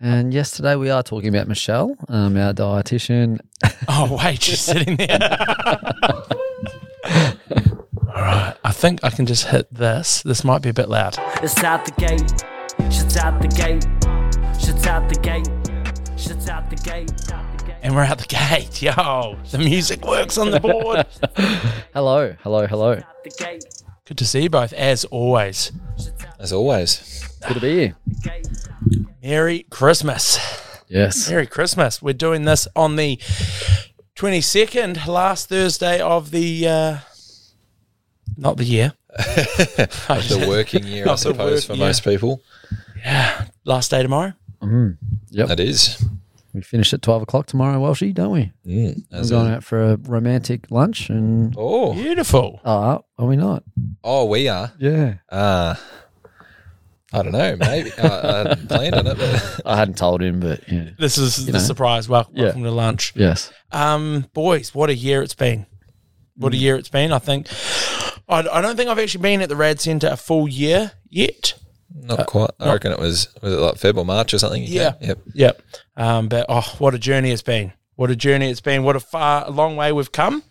And yesterday we are talking about Michelle, um, our dietitian. Oh wait, just sitting there. All right, I think I can just hit this. This might be a bit loud. It's out the gate. Shit's out the gate. Shit's out the gate. Shit's out the gate. Out the gate. And we're out the gate. Yo, the music works on the board. Hello, hello, hello. Out the gate. Good to see you both, as always. As always. Good to be here. Gate. Merry Christmas. Yes. Merry Christmas. We're doing this on the 22nd, last Thursday of the, uh, not the year. The working year, I suppose, work- for most people. Yeah, last day tomorrow. Mm. Yep. That is. We finish at 12 o'clock tomorrow, Welshie, don't we? Mm, We're going a- out for a romantic lunch and. oh, Beautiful. Oh, are we not? oh, we are. Yeah. Uh, I don't know. Maybe uh, I hadn't planned on it, but I hadn't told him, but yeah. This is the know. surprise. Wel- Yeah. Welcome to lunch. Yes. Um, boys, what a year it's been. What Mm. a year it's been. I think I, I don't think I've actually been at the Rad Centre a full year yet. not quite. I reckon it was was it like Feb or March or something. you Yeah. came? Yep. Yep. Um, but oh, what a journey it's been. What a journey it's been. What a far, a long way we've come.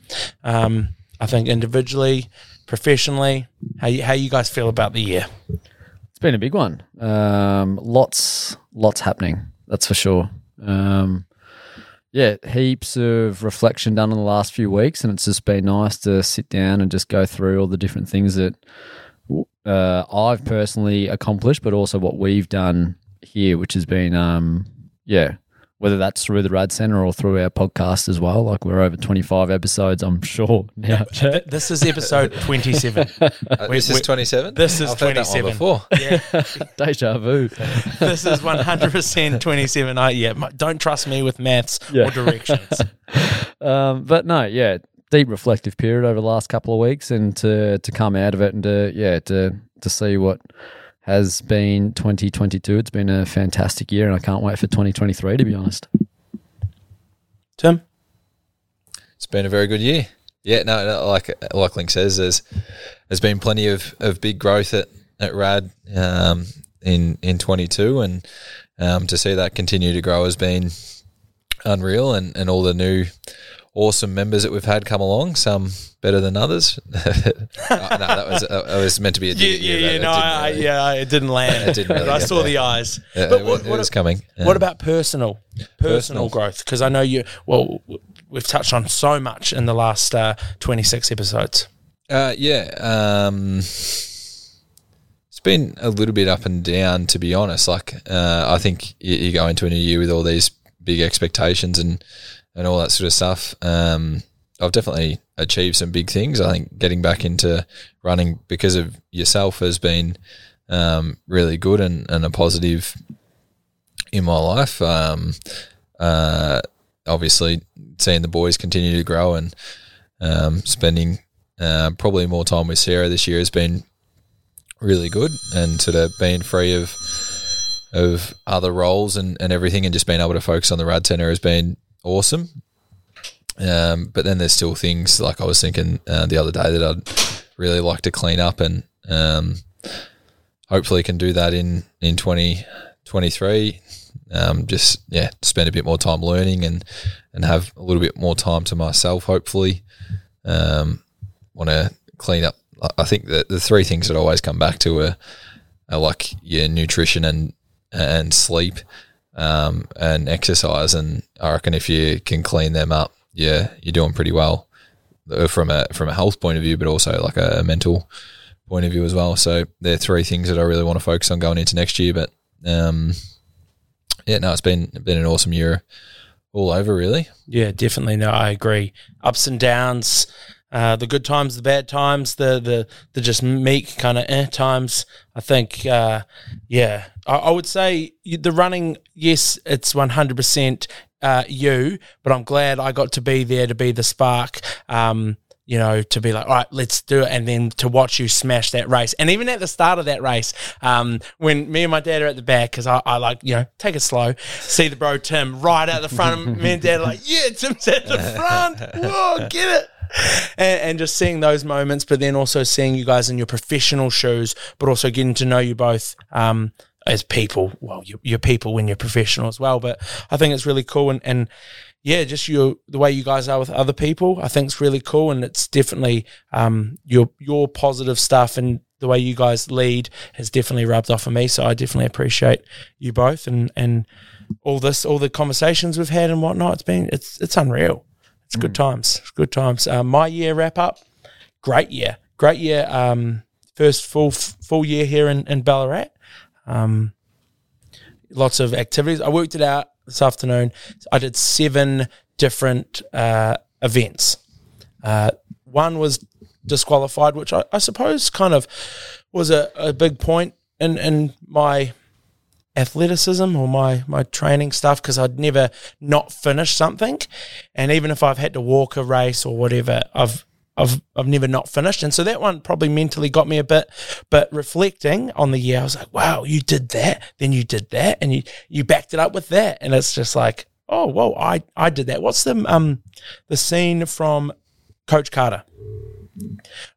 Um, I think individually, professionally, how you, how you guys feel about the year? Been a big one. Um, lots, lots happening. That's for sure. Um, yeah, heaps of reflection done in the last few weeks, and it's just been nice to sit down and just go through all the different things that uh, I've personally accomplished, but also what we've done here, which has been, um, yeah, whether that's through the Rad Center or through our podcast as well. Like we're over twenty five episodes, I'm sure now. Th- This is episode 27. Uh, We- this is twenty seven. this is I've heard that one 27. before. Yeah. Deja vu. this is 100% 27. I, yeah, m- don't trust me with maths Yeah. or directions. Um, but no, yeah, deep reflective period over the last couple of weeks, and to to come out of it and to yeah to to see what has been 2022. It's been a fantastic year, and I can't wait for 2023. To be honest, Tim? It's been a very good year. Yeah, no, no like like Linc says, there's there's been plenty of, of big growth at at Rad um, in in 22, and um, to see that continue to grow has been unreal, and, and all the new awesome members that we've had come along, some better than others. No, that was that was meant to be a Yeah, yeah, you, yeah. No, it didn't I, yeah, it didn't land. It didn't really I saw there. the eyes. Yeah, but it, what, wa- it what, was coming. what Um, about personal? Personal Personal. growth? Because I know you, well, we've touched on so much in the last uh, 26 episodes. Uh, yeah. Um, it's been a little bit up and down, to be honest. Like, uh, I think you, you go into a new year with all these big expectations and, and all that sort of stuff. Um, I've definitely achieved some big things. I think getting back into running because of yourself has been um, really good and, and a positive in my life. Um, uh, obviously, seeing the boys continue to grow and um, spending uh, probably more time with Sarah this year has been really good, and sort of being free of of other roles and, and everything, and just being able to focus on the Rad Center has been awesome. Um, but then there's still things like I was thinking uh, the other day that I'd really like to clean up, and um, hopefully can do that in in twenty twenty three. Um, just yeah, spend a bit more time learning and and have a little bit more time to myself. Hopefully, um, want to clean up. I- I think that the three things that I always come back to are, are like your nutrition and and sleep, um, and exercise. And I reckon if you can clean them up, yeah, you're doing pretty well uh, from a from a health point of view, but also like a, mental point of view as well. So they're three things that I really want to focus on going into next year. But um, yeah, no, it's been been an awesome year all over, really. Yeah, definitely. No, I agree. Ups and downs, uh, the good times, the bad times, the the the just meek kind of eh times. I think, uh, yeah, I, I would say the running. Yes, it's one hundred percent uh, you, but I'm glad I got to be there to be the spark. Um, you know, to be like, all right, let's do it, and then to watch you smash that race, and even at the start of that race, um, when me and my dad are at the back, because I, I like, you know, take it slow, see the bro Tim right out the front, me and dad are like, yeah, Tim's at the front, whoa, get it. And, and just seeing those moments, but then also seeing you guys in your professional shoes, but also getting to know you both um, as people. Well, you're, you're people when you're professional as well, but I think it's really cool and and yeah, just your the way you guys are with other people, I think it's really cool, and it's definitely um, your your positive stuff and the way you guys lead has definitely rubbed off on me. So I definitely appreciate you both and and all this, all the conversations we've had and whatnot. It's been it's it's unreal. It's good times. It's good times. Um, my year wrap up, great year, great year. Um, first full full year here in in Ballarat. Um, lots of activities. I worked it out this afternoon. I did seven different uh, events. Uh, one was disqualified, which I, I suppose kind of was a, a big point in, in my athleticism or my my training stuff because I'd never not finish something, and even if I've had to walk a race or whatever, I've I've I've never not finished, and so that one probably mentally got me a bit. But reflecting on the year, I was like, "Wow, you did that, then you did that, and you you backed it up with that," and it's just like, "Oh, whoa, I I did that." What's the um the scene from Coach Carter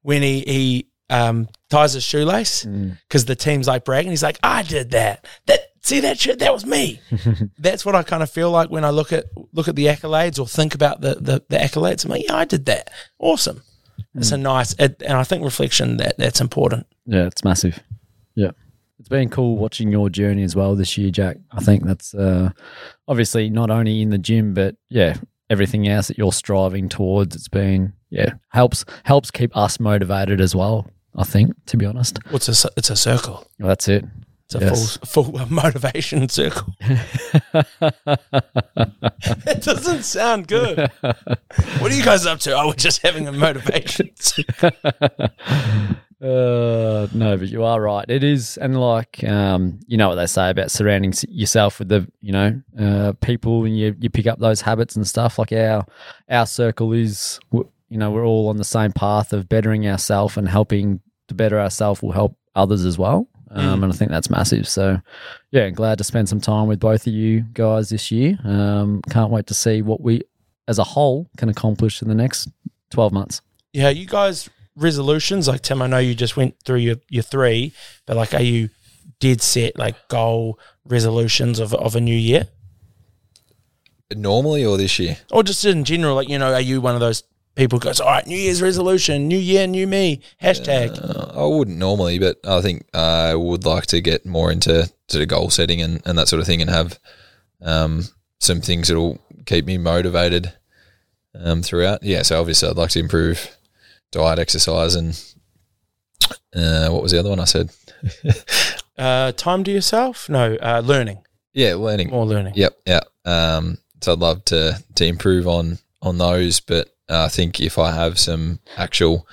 when he he um ties his shoelace because the team's like bragging. He's like, "I did that. That see that shit? That was me." That's what I kind of feel like when I look at look at the accolades or think about the the, the accolades. I'm like, "Yeah, I did that. Awesome." It's a nice, it, and I think reflection that that's important. Yeah, it's massive. Yeah. It's been cool watching your journey as well this year, Jack. I think that's uh, obviously not only in the gym, but yeah, everything else that you're striving towards. It's been yeah helps helps keep us motivated as well. I think, to be honest, What's a c- it's a circle. well, that's it. It's a Yes. full full motivation circle. it doesn't sound good. what are you guys up to? Oh, we're just having a motivation. Uh, no, but you are right. It is, and like, um, you know what they say about surrounding yourself with the, you know, uh, people, and you you pick up those habits and stuff. Like our our circle is, you know, we're all on the same path of bettering ourselves and helping to better ourselves will help others as well. Um, and I think that's massive. So, yeah, glad to spend some time with both of you guys this year. Um, can't wait to see what we, as a whole, can accomplish in the next twelve months. yeah, you guys resolutions like Tim. I know you just went through your your three, but like, are you did set like goal resolutions of of a new year, Normally or this year? or just in general? Like, you know, are you one of those people goes, all right, New Year's resolution, New Year, New Me, hashtag. Uh, I wouldn't normally, but I think I would like to get more into sort of goal setting and, and that sort of thing and have um, some things that'll keep me motivated um, throughout. Yeah, so obviously I'd like to improve diet, exercise, and uh, what was the other one I said? Uh, time to yourself? No, uh, learning, Yeah, learning. more learning. Yep, yeah. Um, so I'd love to to improve on on those, but uh, I think if I have some actual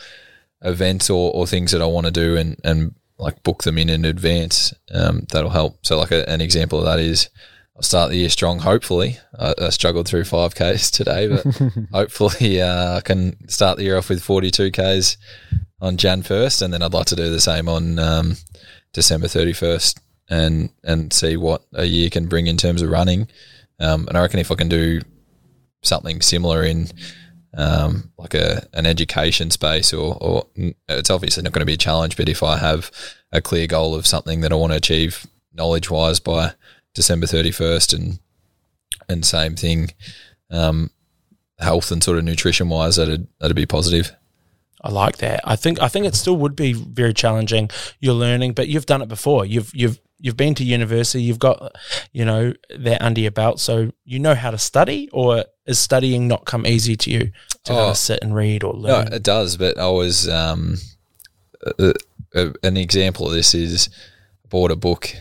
events or, or things that I want to do and and like book them in in advance, um, that'll help. So like a, an example of that is I'll start the year strong. Hopefully, I, I struggled through five k's today, but hopefully uh, I can start the year off with forty two k's on Jan first, and then I'd like to do the same on um, December thirty first, and and see what a year can bring in terms of running. Um, and I reckon if I can do something similar in um, like a an education space, or, or it's obviously not going to be a challenge, but if I have a clear goal of something that I want to achieve knowledge wise by December thirty first, and and same thing, um, health and sort of nutrition wise, that'd that'd be positive. I like that. I think I think it still would be very challenging. You're learning, but you've done it before. You've you've you've been to university. You've got you know that under your belt, so you know how to study. Or is studying not come easy to you to kind Oh. of sit and read or learn? No, it does, but I was um, uh, uh, an example of this is I bought a book,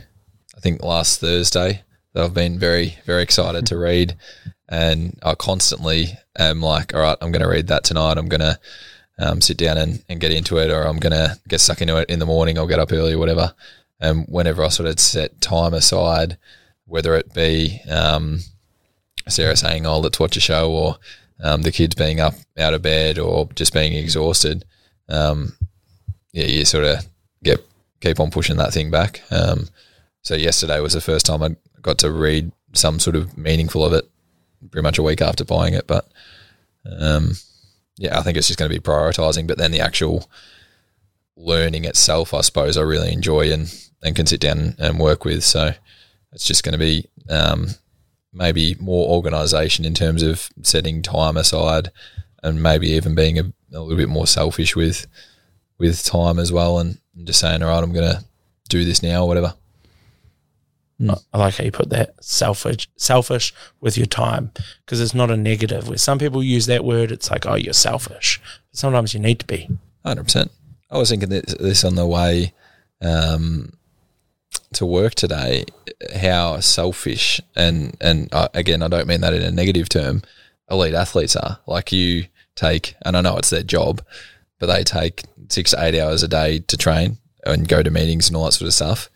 I think last Thursday that I've been very very excited to read, and I constantly am like, all right, I'm going to read that tonight. I'm going to um, sit down and, and get into it, or I'm going to get stuck into it in the morning. I'll get up early, whatever. And whenever I sort of set time aside, whether it be um, Sarah saying, "Oh, let's watch a show," or um, the kids being up out of bed, or just being exhausted, um, yeah, you sort of get keep on pushing that thing back. Um, so yesterday was the first time I got to read some sort of meaningful of it, pretty much a week after buying it. But um, yeah, I think it's just going to be prioritizing. But then the actual learning itself, I suppose, I really enjoy and, and can sit down and work with. So it's just going to be um, maybe more organisation in terms of setting time aside and maybe even being a, a little bit more selfish with with time as well and just saying, all right, I'm going to do this now or whatever. I like how you put that selfish, selfish with your time because it's not a negative. Where some people use that word, it's like, oh, you're selfish. But sometimes you need to be. Hundred percent. I was thinking this, this on the way um, to work today. How selfish and and uh, again, I don't mean that in a negative term. Elite athletes are like you take, and I know it's their job, but they take six eight hours a day to train and go to meetings and all that sort of stuff.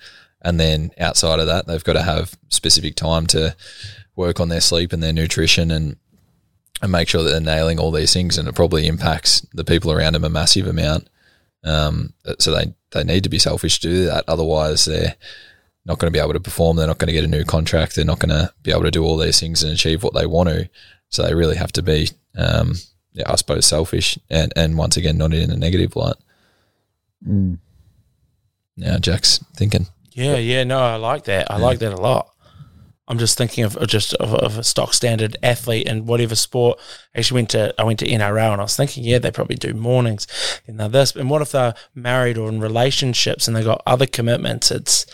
And then outside of that, they've got to have specific time to work on their sleep and their nutrition and and make sure that they're nailing all these things. And it probably impacts the people around them a massive amount. Um, so they, they need to be selfish to do that. Otherwise, they're not going to be able to perform. They're not going to get a new contract. They're not going to be able to do all these things and achieve what they want to. So they really have to be, um, yeah, I suppose, selfish and, and once again, not in a negative light. Mm. Now, Jack's thinking. Yeah, yeah, no, I like that. I like that a lot. I'm just thinking of of just of, of a stock standard athlete in whatever sport. I actually went to I went to NRL and I was thinking, yeah, they probably do mornings. And now this, and what if they're married or in relationships and they got other commitments? It's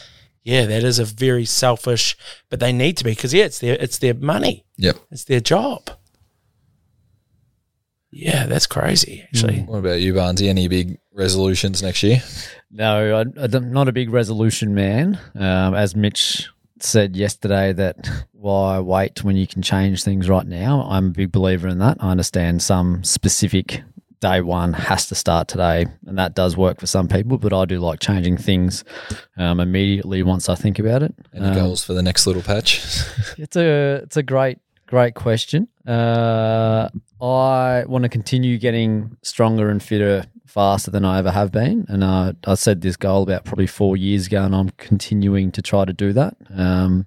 yeah, that is a very selfish, but they need to be because yeah, it's their it's their money, Yep. it's their job. Yeah, that's crazy. Actually, What about you, Barnesy? Any big resolutions next year? No, I, I'm not a big resolution man. Um, as Mitch said yesterday, that why wait when you can change things right now? I'm a big believer in that. I understand some specific day one has to start today, and that does work for some people. But I do like changing things um, immediately once I think about it. Any Um, goals for the next little patch? it's a it's a great great question. Uh, I want to continue getting stronger and fitter faster than I ever have been, and uh, I set this goal about probably four years ago, and I'm continuing to try to do that. Um,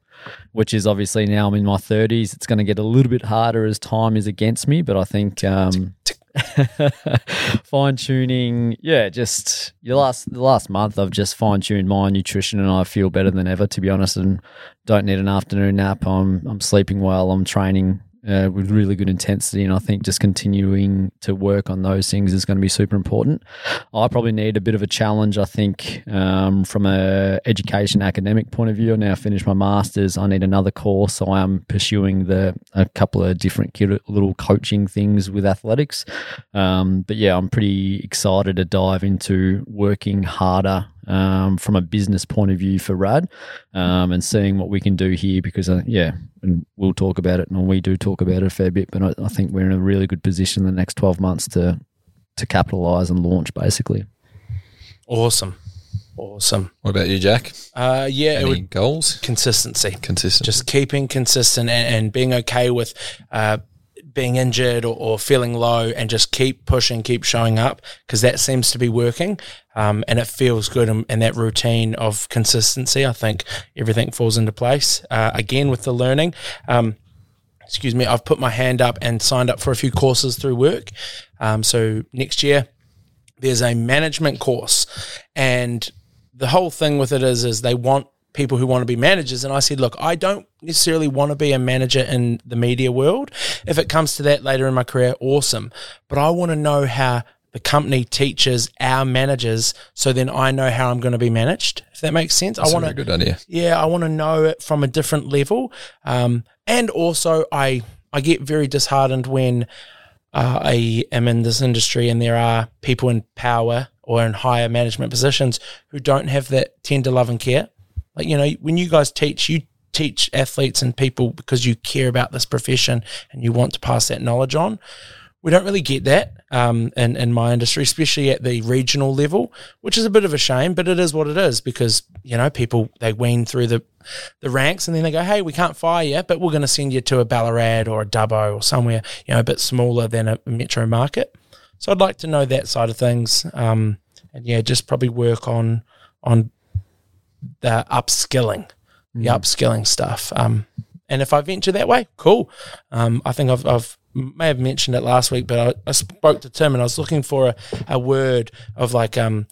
which is obviously now I'm in my 30s. It's going to get a little bit harder as time is against me, but I think um, fine tuning, yeah, just the last the last month I've just fine tuned my nutrition and I feel better than ever to be honest and don't need an afternoon nap. I'm I'm sleeping well, I'm training uh, with really good intensity and I think just continuing to work on those things is going to be super important. I probably need a bit of a challenge I think um, from a education academic point of view. I now finished my masters. I need another course. So I am pursuing the a couple of different little coaching things with athletics. Um, but yeah, I'm pretty excited to dive into working harder um, from a business point of view for Rad um, and seeing what we can do here because, uh, yeah, and we'll talk about it and we do talk about it a fair bit, but I, I think we're in a really good position in the next 12 months to, to capitalize and launch basically. awesome, awesome. What about you, Jack? Uh, yeah, it would goals? consistency. Consistent. just keeping consistent and, and being okay with uh, being injured or, or feeling low and just keep pushing, keep showing up because that seems to be working um, and it feels good. And, and that routine of consistency, I think everything falls into place. Uh, again, with the learning. Um, excuse me, I've put my hand up and signed up for a few courses through work. Um, so next year, there's a management course, and the whole thing with it is, is they want people who want to be managers. And I said, look, I don't necessarily want to be a manager in the media world. If it comes to that later in my career, awesome. But I want to know how the company teaches our managers, so then I know how I'm going to be managed. If that makes sense, That's I want to good idea. yeah, I want to know it from a different level. Um, and also, I I get very disheartened when uh, I am in this industry and there are people in power or in higher management positions who don't have that tender love and care. Like you know, when you guys teach, you teach athletes and people because you care about this profession and you want to pass that knowledge on. We don't really get that um, in, in my industry, especially at the regional level, which is a bit of a shame, but it is what it is because, you know, people, they wean through the, the ranks and then they go, hey, we can't fire you, but we're going to send you to a Ballarat or a Dubbo or somewhere, you know, a bit smaller than a metro market. So I'd like to know that side of things. Um, and yeah, just probably work on, on the upskilling, the upskilling stuff. Um, and if I venture that way, cool. Um, I think I've, I've may have mentioned it last week, but I, I spoke to Tim and I was looking for a, a word of like um,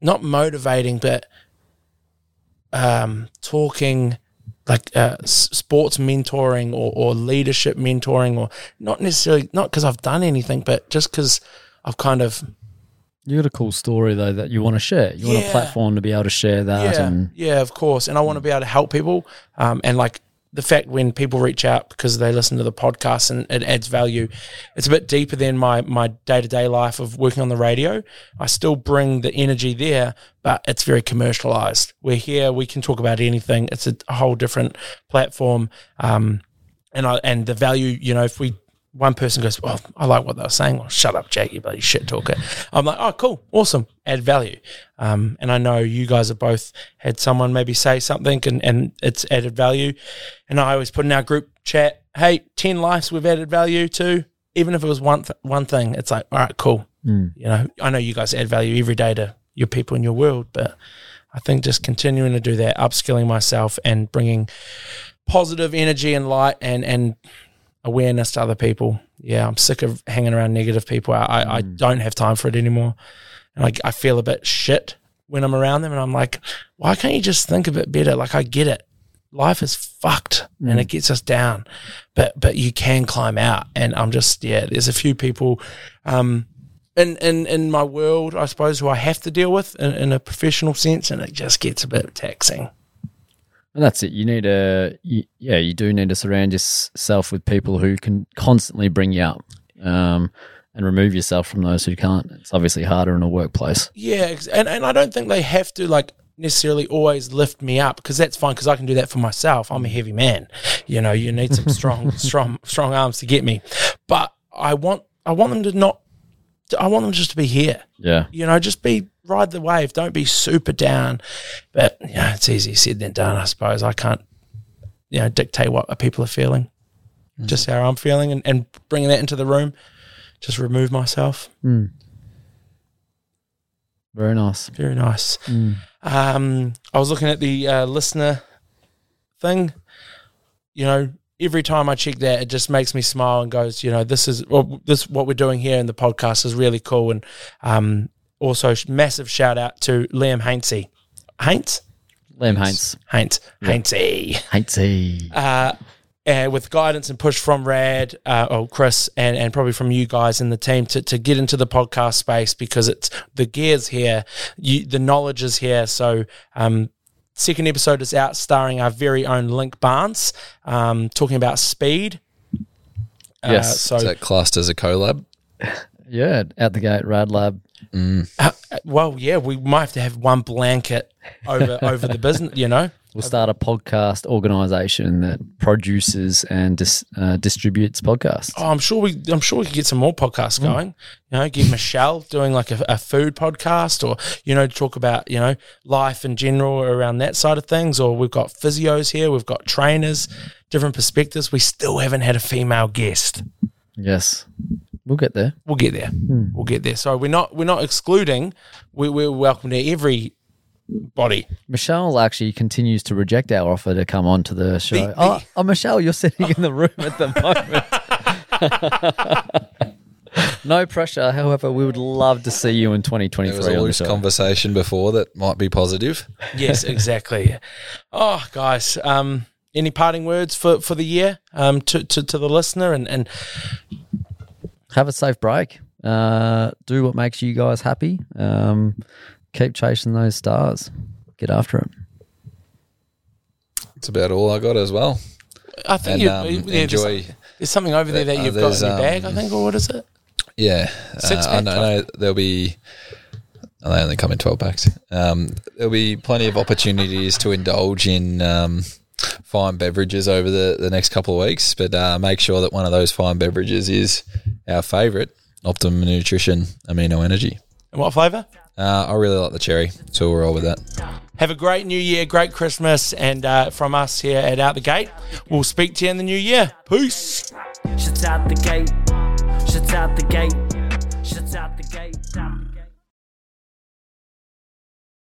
not motivating, but um, talking like uh, sports mentoring or, or leadership mentoring, or not necessarily not because I've done anything, but just because I've kind of You got a cool story though that you want to share. You want a platform to be able to share that, yeah, and yeah, of course. And I want to be able to help people. Um, and like the fact when people reach out because they listen to the podcast and it adds value, it's a bit deeper than my my day to day life of working on the radio. I still bring the energy there, but it's very commercialized. We're here, we can talk about anything. It's a, a whole different platform. Um, and I and the value, you know, if we one person goes, Well, I like what they were saying. Well, shut up, Jake, you bloody shit talker. I'm like, Oh, cool, awesome, add value. Um, and I know you guys have both had someone maybe say something and, and it's added value. And I always put in our group chat, Hey, 10 lives we've added value to, even if it was one, th- one thing, it's like, All right, cool. You know, I know you guys add value every day to your people in your world, but I think just continuing to do that, upskilling myself and bringing positive energy and light and and awareness to other people. Yeah, I'm sick of hanging around negative people. I, I, I don't have time for it anymore. And I, I feel a bit shit when I'm around them. And I'm like, why can't you just think a bit better? Like, I get it. Life is fucked and it gets us down, but but you can climb out. And I'm just yeah. There's a few people, um, in in in my world, I suppose, who I have to deal with in, in a professional sense, and it just gets a bit taxing. And that's it. You need a, you, yeah, you do need to surround yourself with people who can constantly bring you up um, and remove yourself from those who can't. It's obviously harder in a workplace. Yeah, and and I don't think they have to like necessarily always lift me up because that's fine because I can do that for myself. I'm a heavy man. You know, you need some strong, strong, strong arms to get me. But I want I want them to not. I want them just to be here. Yeah. You know, just be ride the wave. Don't be super down. But yeah, it's easier said than done. I suppose I can't, you know, dictate what people are feeling. Just how I'm feeling, and, and bringing that into the room. Just remove myself. Very nice. Very nice. Um, I was looking at the uh, listener thing. You know, every time I check that, it just makes me smile and goes, you know, this is well, this what we're doing here in the podcast is really cool. And um, also, massive shout out to Liam Hainsey. Haints? Liam Haints. Haints. Hainsey. Hainsey. Uh, and with guidance and push from Rad, uh, oh Chris, and, and probably from you guys in the team to, to get into the podcast space because it's the gears here, you, the knowledge is here. So, um, second episode is out, starring our very own Linc Barnes, um, talking about speed. Uh, Yes. so, Is that classed as a collab? Yeah, out the gate, Rad Lab. uh, well, yeah, we might have to have one blanket over over the business. You know, We'll start a podcast organization that produces and dis, uh, distributes podcasts. Oh, I'm sure we. I'm sure we could get some more podcasts going. You know, get Michelle doing like a, a food podcast, or you know, talk about you know life in general around that side of things. Or we've got physios here, we've got trainers, different perspectives. We still haven't had a female guest. Yes. We'll get there. We'll get there. We'll get there. So we're not we're not excluding. We, we're welcome to every body. Michelle actually continues to reject our offer to come on to the show. The- oh, oh, Michelle, you're sitting in the room at the moment. no pressure. However, we would love to see you in 2023 There was a on loose conversation before that might be positive. Yes, exactly. oh, guys, um, any parting words for, for the year um, to, to, to the listener and, and Have a safe break. Uh, do what makes you guys happy. Um, keep chasing those stars. Get after it. That's about all I got as well. I think And you, um, yeah, enjoy. There's something over there that Uh, you've got in there's, your bag, I um, think, or what is it? Yeah, Six uh, I know, I know there'll be. oh, They only come in twelve packs. Um, there'll be plenty of opportunities to indulge in um, fine beverages over the, the next couple of weeks, but uh, make sure that one of those fine beverages is our favourite, Optimum Nutrition Amino Energy. And what flavour? Uh, I really like the cherry, so we're all with that. Have a great new year, great Christmas, and uh, from us here at Out the Gate, we'll speak to you in the new year. Peace. Shut out the gate. Shut out the gate. Shut out the gate.